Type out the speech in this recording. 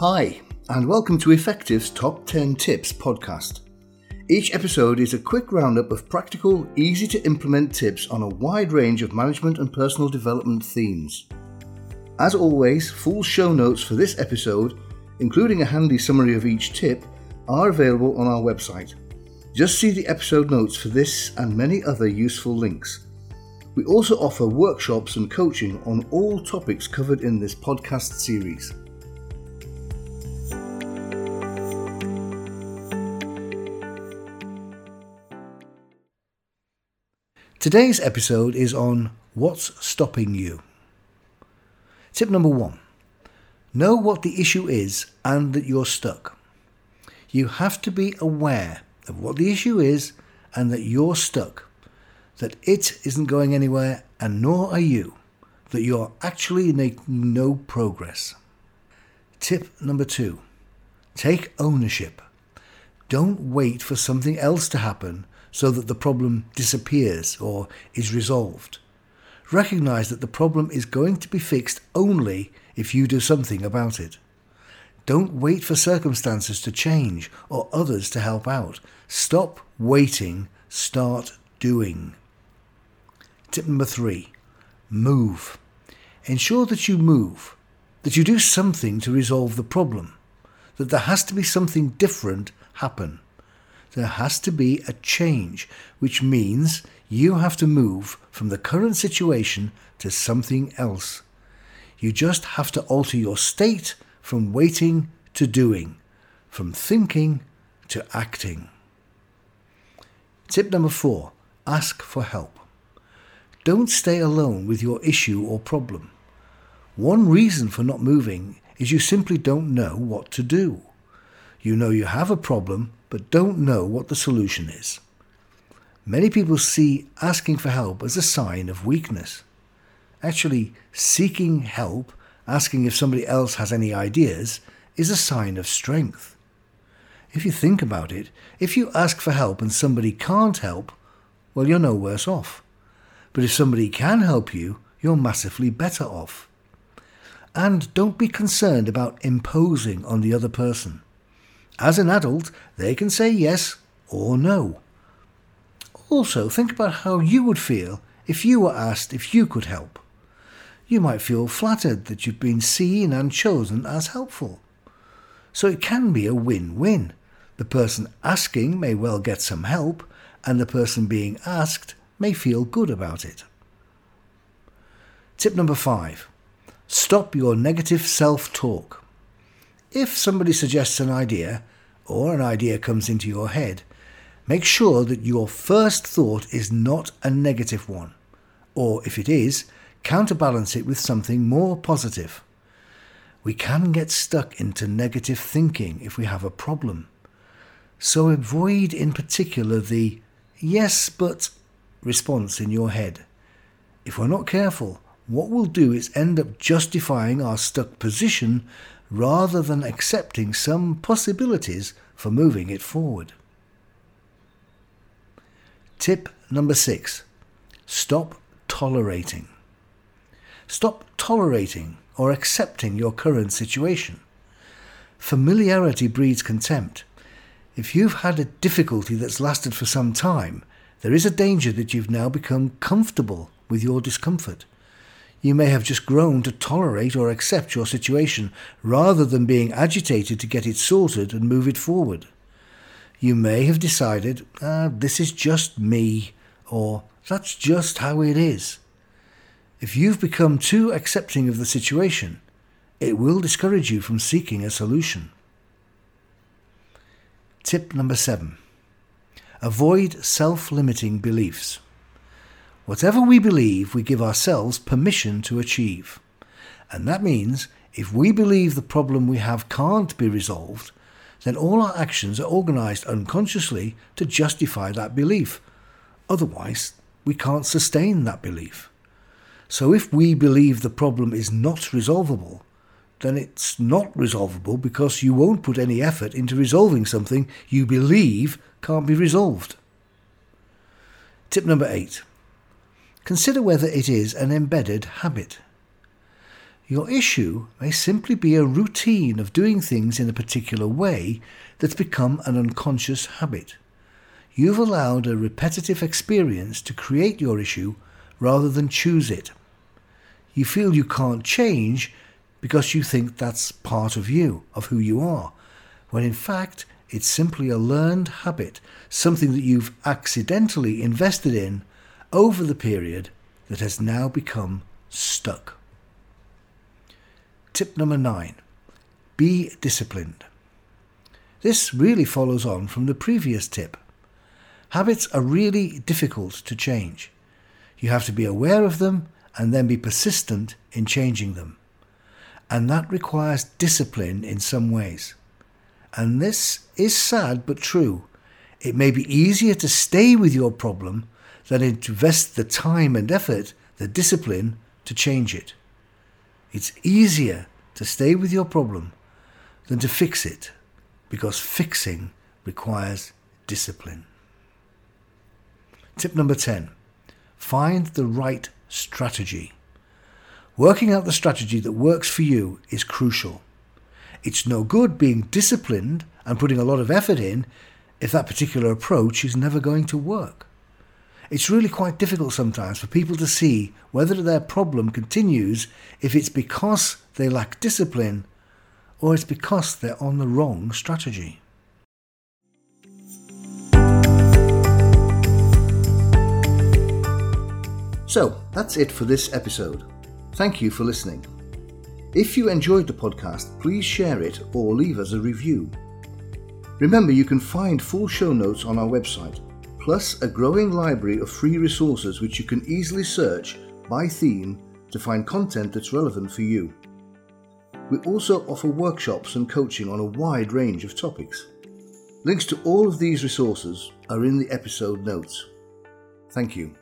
Hi, and welcome to Effective's Top 10 Tips podcast. Each episode is a quick roundup of practical, easy to implement tips on a wide range of management and personal development themes. As always, full show notes for this episode, including a handy summary of each tip, are available on our website. Just see the episode notes for this and many other useful links. We also offer workshops and coaching on all topics covered in this podcast series. Today's episode is on What's Stopping You. Tip number one Know what the issue is and that you're stuck. You have to be aware of what the issue is and that you're stuck, that it isn't going anywhere and nor are you, that you're actually making no progress. Tip number two Take ownership. Don't wait for something else to happen so that the problem disappears or is resolved. Recognize that the problem is going to be fixed only if you do something about it. Don't wait for circumstances to change or others to help out. Stop waiting, start doing. Tip number three move. Ensure that you move, that you do something to resolve the problem, that there has to be something different happen there has to be a change, which means you have to move from the current situation to something else. You just have to alter your state from waiting to doing, from thinking to acting. Tip number four ask for help. Don't stay alone with your issue or problem. One reason for not moving is you simply don't know what to do. You know you have a problem, but don't know what the solution is. Many people see asking for help as a sign of weakness. Actually, seeking help, asking if somebody else has any ideas, is a sign of strength. If you think about it, if you ask for help and somebody can't help, well, you're no worse off. But if somebody can help you, you're massively better off. And don't be concerned about imposing on the other person. As an adult, they can say yes or no. Also, think about how you would feel if you were asked if you could help. You might feel flattered that you've been seen and chosen as helpful. So it can be a win win. The person asking may well get some help, and the person being asked may feel good about it. Tip number five stop your negative self talk. If somebody suggests an idea or an idea comes into your head, make sure that your first thought is not a negative one, or if it is, counterbalance it with something more positive. We can get stuck into negative thinking if we have a problem. So avoid in particular the yes, but response in your head. If we're not careful, what we'll do is end up justifying our stuck position rather than accepting some possibilities for moving it forward. Tip number six stop tolerating. Stop tolerating or accepting your current situation. Familiarity breeds contempt. If you've had a difficulty that's lasted for some time, there is a danger that you've now become comfortable with your discomfort. You may have just grown to tolerate or accept your situation rather than being agitated to get it sorted and move it forward. You may have decided, ah, this is just me, or that's just how it is. If you've become too accepting of the situation, it will discourage you from seeking a solution. Tip number seven avoid self limiting beliefs. Whatever we believe, we give ourselves permission to achieve. And that means if we believe the problem we have can't be resolved, then all our actions are organized unconsciously to justify that belief. Otherwise, we can't sustain that belief. So if we believe the problem is not resolvable, then it's not resolvable because you won't put any effort into resolving something you believe can't be resolved. Tip number eight Consider whether it is an embedded habit. Your issue may simply be a routine of doing things in a particular way that's become an unconscious habit. You've allowed a repetitive experience to create your issue rather than choose it. You feel you can't change because you think that's part of you, of who you are, when in fact it's simply a learned habit, something that you've accidentally invested in over the period that has now become stuck. Tip number nine be disciplined. This really follows on from the previous tip. Habits are really difficult to change. You have to be aware of them and then be persistent in changing them. And that requires discipline in some ways. And this is sad but true. It may be easier to stay with your problem than invest the time and effort, the discipline, to change it. It's easier to stay with your problem than to fix it because fixing requires discipline. Tip number 10 find the right strategy. Working out the strategy that works for you is crucial. It's no good being disciplined and putting a lot of effort in if that particular approach is never going to work. It's really quite difficult sometimes for people to see whether their problem continues if it's because they lack discipline or it's because they're on the wrong strategy. So, that's it for this episode. Thank you for listening. If you enjoyed the podcast, please share it or leave us a review. Remember, you can find full show notes on our website, plus a growing library of free resources which you can easily search by theme to find content that's relevant for you. We also offer workshops and coaching on a wide range of topics. Links to all of these resources are in the episode notes. Thank you.